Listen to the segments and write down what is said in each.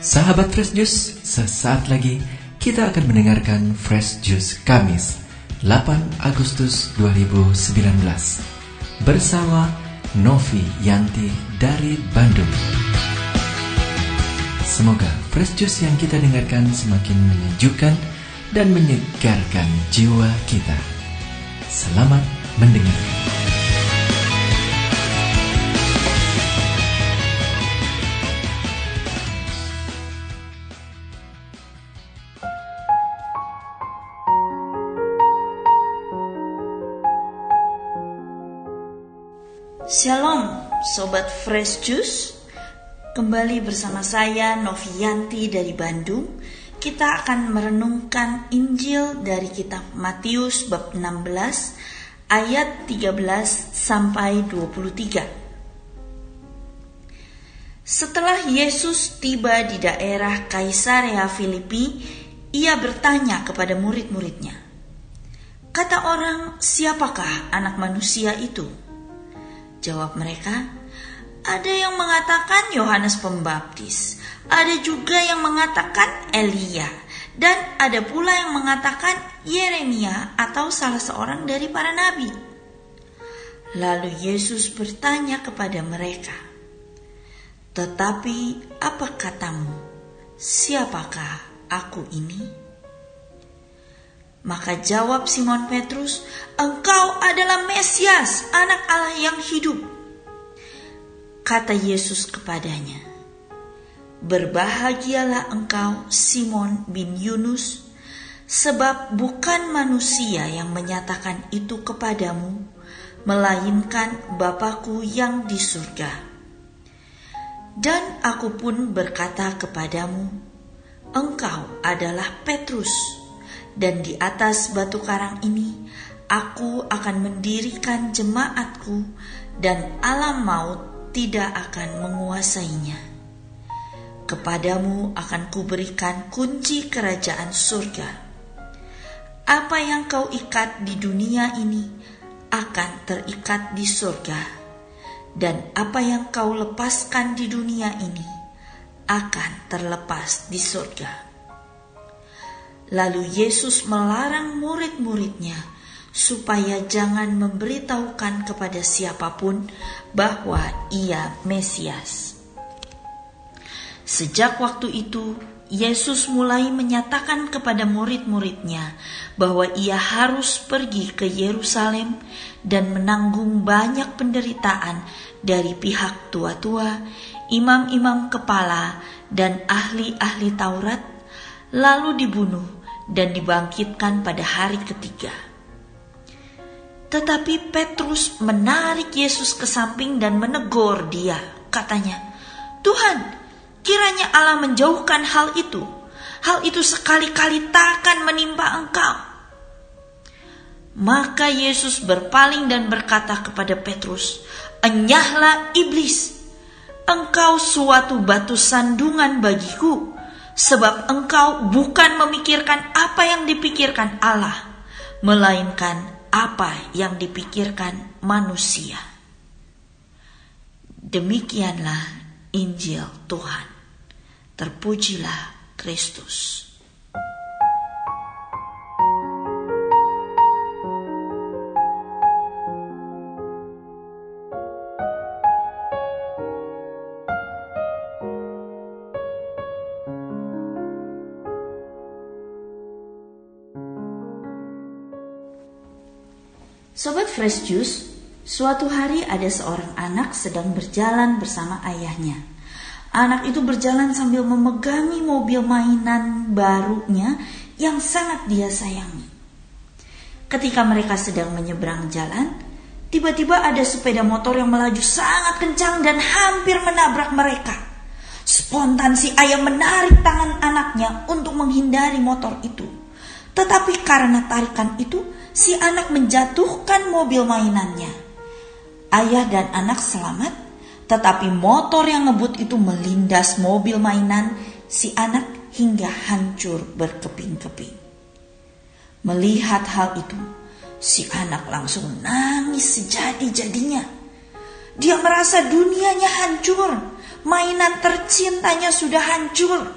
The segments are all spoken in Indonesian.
Sahabat Fresh Juice, sesaat lagi kita akan mendengarkan Fresh Juice Kamis 8 Agustus 2019 bersama Novi Yanti dari Bandung. Semoga Fresh Juice yang kita dengarkan semakin menyejukkan dan menyegarkan jiwa kita. Selamat mendengarkan. Sobat Fresh Juice Kembali bersama saya Novianti dari Bandung Kita akan merenungkan Injil dari kitab Matius bab 16 ayat 13 sampai 23 Setelah Yesus tiba di daerah Kaisarea Filipi Ia bertanya kepada murid-muridnya Kata orang, siapakah anak manusia itu? Jawab mereka, ada yang mengatakan Yohanes Pembaptis, ada juga yang mengatakan Elia, dan ada pula yang mengatakan Yeremia atau salah seorang dari para nabi. Lalu Yesus bertanya kepada mereka, "Tetapi apa katamu? Siapakah aku ini?" Maka jawab Simon Petrus, "Engkau adalah Mesias, Anak Allah yang hidup." Kata Yesus kepadanya, "Berbahagialah engkau, Simon bin Yunus, sebab bukan manusia yang menyatakan itu kepadamu, melainkan Bapakku yang di surga." Dan aku pun berkata kepadamu, "Engkau adalah Petrus." dan di atas batu karang ini aku akan mendirikan jemaatku dan alam maut tidak akan menguasainya. Kepadamu akan kuberikan kunci kerajaan surga. Apa yang kau ikat di dunia ini akan terikat di surga, dan apa yang kau lepaskan di dunia ini akan terlepas di surga. Lalu Yesus melarang murid-muridnya supaya jangan memberitahukan kepada siapa pun bahwa ia Mesias. Sejak waktu itu, Yesus mulai menyatakan kepada murid-muridnya bahwa ia harus pergi ke Yerusalem dan menanggung banyak penderitaan dari pihak tua-tua, imam-imam kepala, dan ahli-ahli Taurat, lalu dibunuh dan dibangkitkan pada hari ketiga. Tetapi Petrus menarik Yesus ke samping dan menegur dia. Katanya, Tuhan, kiranya Allah menjauhkan hal itu. Hal itu sekali-kali takkan menimpa engkau. Maka Yesus berpaling dan berkata kepada Petrus, Enyahlah iblis, engkau suatu batu sandungan bagiku sebab engkau bukan memikirkan apa yang dipikirkan Allah, melainkan apa yang dipikirkan manusia. Demikianlah Injil Tuhan. Terpujilah Kristus. Sobat Fresh Juice, suatu hari ada seorang anak sedang berjalan bersama ayahnya. Anak itu berjalan sambil memegangi mobil mainan barunya yang sangat dia sayangi. Ketika mereka sedang menyeberang jalan, tiba-tiba ada sepeda motor yang melaju sangat kencang dan hampir menabrak mereka. Spontan si ayah menarik tangan anaknya untuk menghindari motor itu. Tetapi karena tarikan itu, si anak menjatuhkan mobil mainannya. Ayah dan anak selamat, tetapi motor yang ngebut itu melindas mobil mainan si anak hingga hancur berkeping-keping. Melihat hal itu, si anak langsung nangis sejadi-jadinya. Dia merasa dunianya hancur, mainan tercintanya sudah hancur.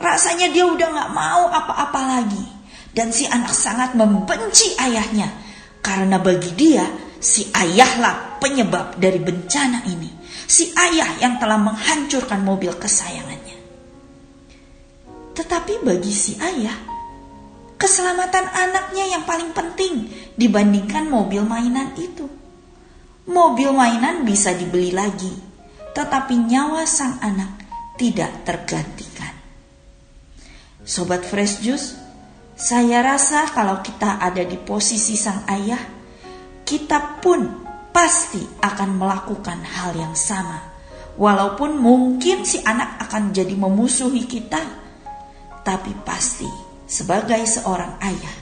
Rasanya dia udah gak mau apa-apa lagi. Dan si anak sangat membenci ayahnya. Karena bagi dia, si ayahlah penyebab dari bencana ini. Si ayah yang telah menghancurkan mobil kesayangannya. Tetapi bagi si ayah, keselamatan anaknya yang paling penting dibandingkan mobil mainan itu. Mobil mainan bisa dibeli lagi, tetapi nyawa sang anak tidak tergantikan. Sobat Fresh Juice, saya rasa kalau kita ada di posisi sang ayah, kita pun pasti akan melakukan hal yang sama. Walaupun mungkin si anak akan jadi memusuhi kita, tapi pasti sebagai seorang ayah,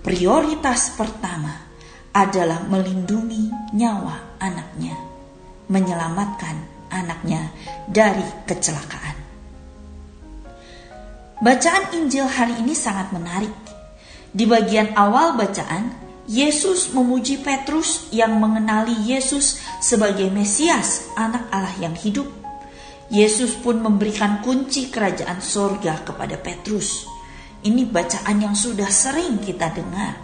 prioritas pertama adalah melindungi nyawa anaknya, menyelamatkan anaknya dari kecelakaan. Bacaan Injil hari ini sangat menarik. Di bagian awal bacaan, Yesus memuji Petrus yang mengenali Yesus sebagai Mesias, anak Allah yang hidup. Yesus pun memberikan kunci kerajaan sorga kepada Petrus. Ini bacaan yang sudah sering kita dengar.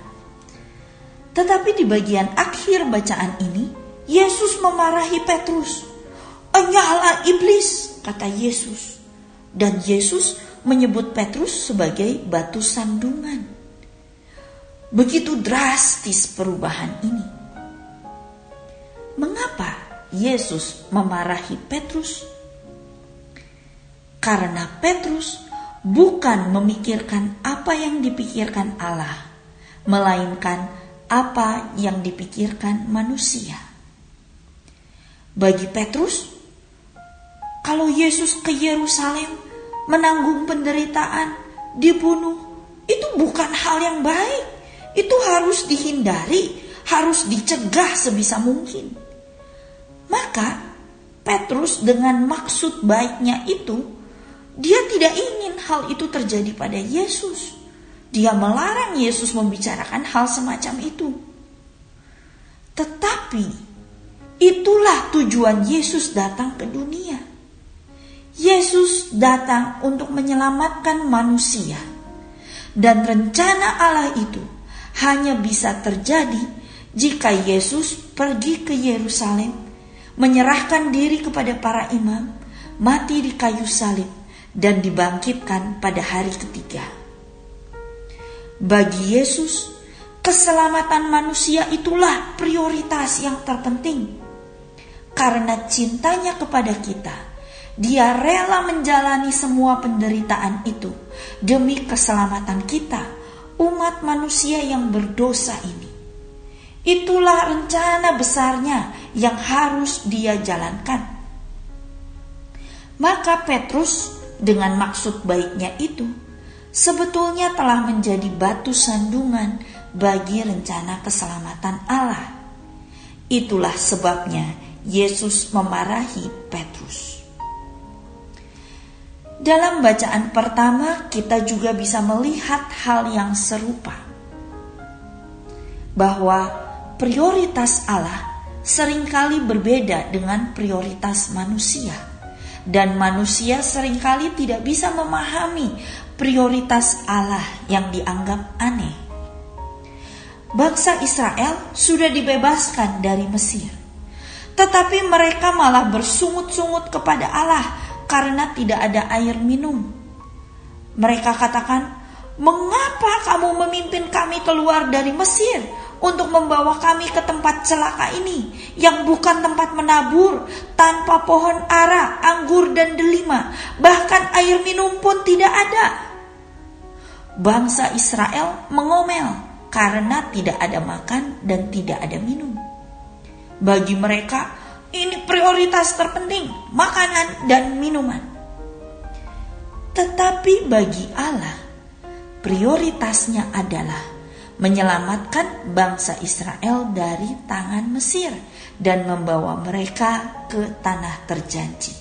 Tetapi di bagian akhir bacaan ini, Yesus memarahi Petrus. Enyala iblis, kata Yesus. Dan Yesus menyebut Petrus sebagai batu sandungan. Begitu drastis perubahan ini. Mengapa Yesus memarahi Petrus? Karena Petrus bukan memikirkan apa yang dipikirkan Allah, melainkan apa yang dipikirkan manusia. Bagi Petrus, kalau Yesus ke Yerusalem, menanggung penderitaan, dibunuh, itu bukan hal yang baik. Itu harus dihindari, harus dicegah sebisa mungkin. Maka Petrus dengan maksud baiknya itu, dia tidak ingin hal itu terjadi pada Yesus. Dia melarang Yesus membicarakan hal semacam itu. Tetapi itulah tujuan Yesus datang ke dunia Yesus datang untuk menyelamatkan manusia, dan rencana Allah itu hanya bisa terjadi jika Yesus pergi ke Yerusalem, menyerahkan diri kepada para imam, mati di kayu salib, dan dibangkitkan pada hari ketiga. Bagi Yesus, keselamatan manusia itulah prioritas yang terpenting, karena cintanya kepada kita dia rela menjalani semua penderitaan itu demi keselamatan kita, umat manusia yang berdosa ini. Itulah rencana besarnya yang harus dia jalankan. Maka Petrus dengan maksud baiknya itu sebetulnya telah menjadi batu sandungan bagi rencana keselamatan Allah. Itulah sebabnya Yesus memarahi Petrus. Dalam bacaan pertama, kita juga bisa melihat hal yang serupa, bahwa prioritas Allah sering kali berbeda dengan prioritas manusia, dan manusia sering kali tidak bisa memahami prioritas Allah yang dianggap aneh. Bangsa Israel sudah dibebaskan dari Mesir, tetapi mereka malah bersungut-sungut kepada Allah karena tidak ada air minum. Mereka katakan, "Mengapa kamu memimpin kami keluar dari Mesir untuk membawa kami ke tempat celaka ini yang bukan tempat menabur, tanpa pohon ara, anggur dan delima, bahkan air minum pun tidak ada?" Bangsa Israel mengomel karena tidak ada makan dan tidak ada minum. Bagi mereka, ini prioritas terpenting, makanan dan minuman. Tetapi bagi Allah, prioritasnya adalah menyelamatkan bangsa Israel dari tangan Mesir dan membawa mereka ke tanah terjanji.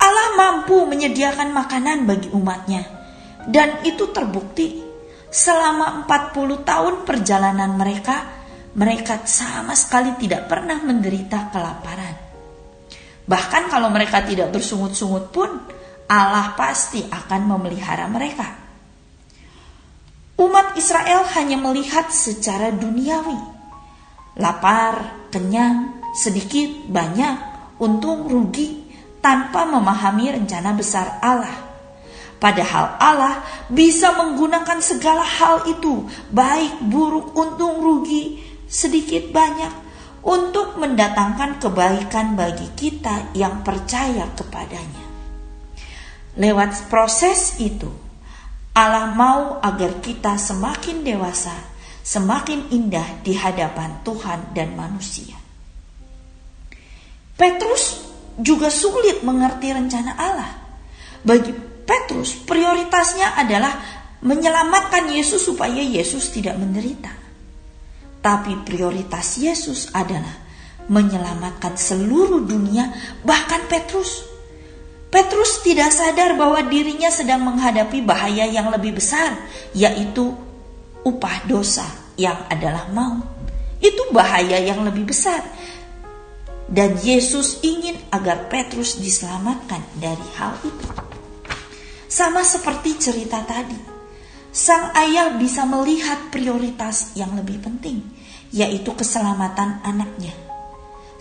Allah mampu menyediakan makanan bagi umatnya dan itu terbukti selama 40 tahun perjalanan mereka mereka sama sekali tidak pernah menderita kelaparan. Bahkan kalau mereka tidak bersungut-sungut pun, Allah pasti akan memelihara mereka. Umat Israel hanya melihat secara duniawi. Lapar, kenyang, sedikit, banyak, untung, rugi, tanpa memahami rencana besar Allah. Padahal Allah bisa menggunakan segala hal itu, baik, buruk, untung, rugi, sedikit, banyak, untuk mendatangkan kebaikan bagi kita yang percaya kepadanya. Lewat proses itu, Allah mau agar kita semakin dewasa, semakin indah di hadapan Tuhan dan manusia. Petrus juga sulit mengerti rencana Allah. Bagi Petrus, prioritasnya adalah menyelamatkan Yesus supaya Yesus tidak menderita. Tapi prioritas Yesus adalah menyelamatkan seluruh dunia, bahkan Petrus. Petrus tidak sadar bahwa dirinya sedang menghadapi bahaya yang lebih besar, yaitu upah dosa yang adalah maut. Itu bahaya yang lebih besar. Dan Yesus ingin agar Petrus diselamatkan dari hal itu. Sama seperti cerita tadi sang ayah bisa melihat prioritas yang lebih penting, yaitu keselamatan anaknya.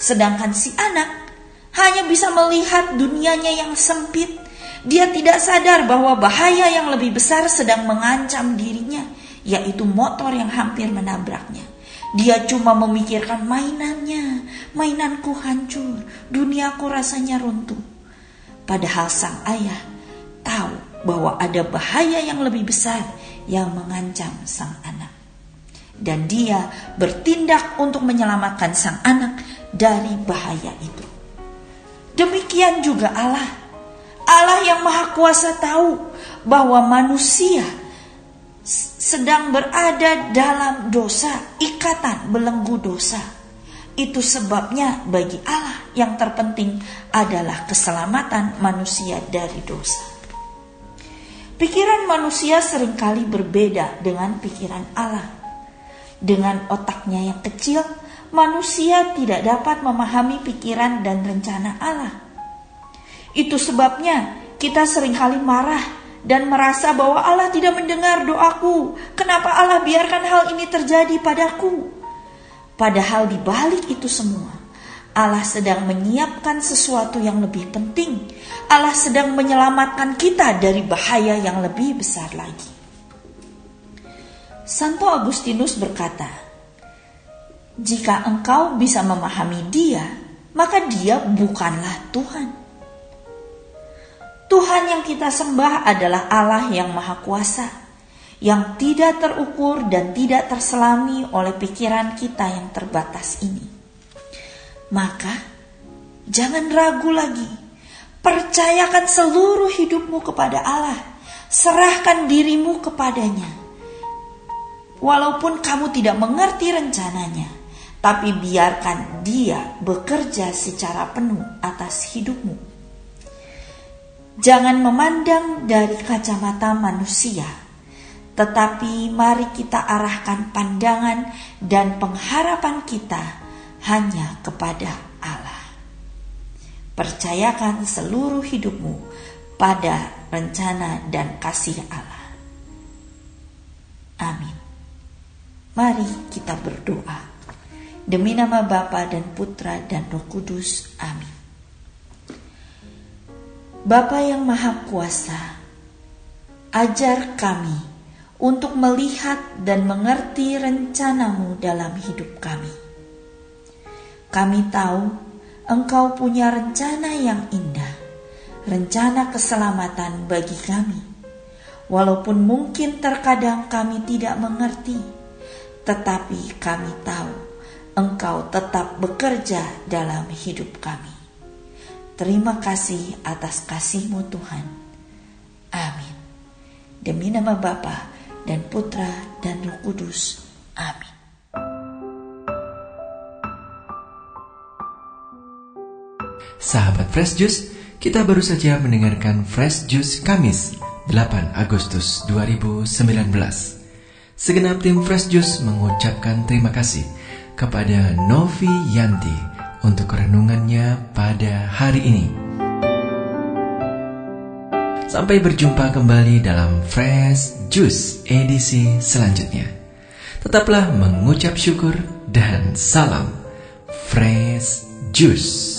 Sedangkan si anak hanya bisa melihat dunianya yang sempit. Dia tidak sadar bahwa bahaya yang lebih besar sedang mengancam dirinya, yaitu motor yang hampir menabraknya. Dia cuma memikirkan mainannya, mainanku hancur, duniaku rasanya runtuh. Padahal sang ayah tahu bahwa ada bahaya yang lebih besar yang mengancam sang anak. Dan dia bertindak untuk menyelamatkan sang anak dari bahaya itu. Demikian juga Allah. Allah yang Maha Kuasa tahu bahwa manusia sedang berada dalam dosa, ikatan belenggu dosa. Itu sebabnya bagi Allah yang terpenting adalah keselamatan manusia dari dosa. Pikiran manusia sering kali berbeda dengan pikiran Allah. Dengan otaknya yang kecil, manusia tidak dapat memahami pikiran dan rencana Allah. Itu sebabnya kita sering kali marah dan merasa bahwa Allah tidak mendengar doaku. Kenapa Allah biarkan hal ini terjadi padaku? Padahal di balik itu semua, Allah sedang menyiapkan sesuatu yang lebih penting. Allah sedang menyelamatkan kita dari bahaya yang lebih besar lagi. Santo Agustinus berkata, "Jika engkau bisa memahami Dia, maka Dia bukanlah Tuhan." Tuhan yang kita sembah adalah Allah yang Maha Kuasa, yang tidak terukur dan tidak terselami oleh pikiran kita yang terbatas ini. Maka jangan ragu lagi. Percayakan seluruh hidupmu kepada Allah. Serahkan dirimu kepadanya. Walaupun kamu tidak mengerti rencananya, tapi biarkan dia bekerja secara penuh atas hidupmu. Jangan memandang dari kacamata manusia, tetapi mari kita arahkan pandangan dan pengharapan kita hanya kepada Allah. Percayakan seluruh hidupmu pada rencana dan kasih Allah. Amin. Mari kita berdoa. Demi nama Bapa dan Putra dan Roh Kudus. Amin. Bapa yang Maha Kuasa, ajar kami untuk melihat dan mengerti rencanamu dalam hidup kami kami tahu Engkau punya rencana yang indah, rencana keselamatan bagi kami. Walaupun mungkin terkadang kami tidak mengerti, tetapi kami tahu Engkau tetap bekerja dalam hidup kami. Terima kasih atas kasih-Mu Tuhan. Amin. Demi nama Bapa dan Putra dan Roh Kudus. Amin. Sahabat Fresh Juice, kita baru saja mendengarkan Fresh Juice Kamis 8 Agustus 2019. Segenap tim Fresh Juice mengucapkan terima kasih kepada Novi Yanti untuk renungannya pada hari ini. Sampai berjumpa kembali dalam Fresh Juice edisi selanjutnya. Tetaplah mengucap syukur dan salam Fresh Juice.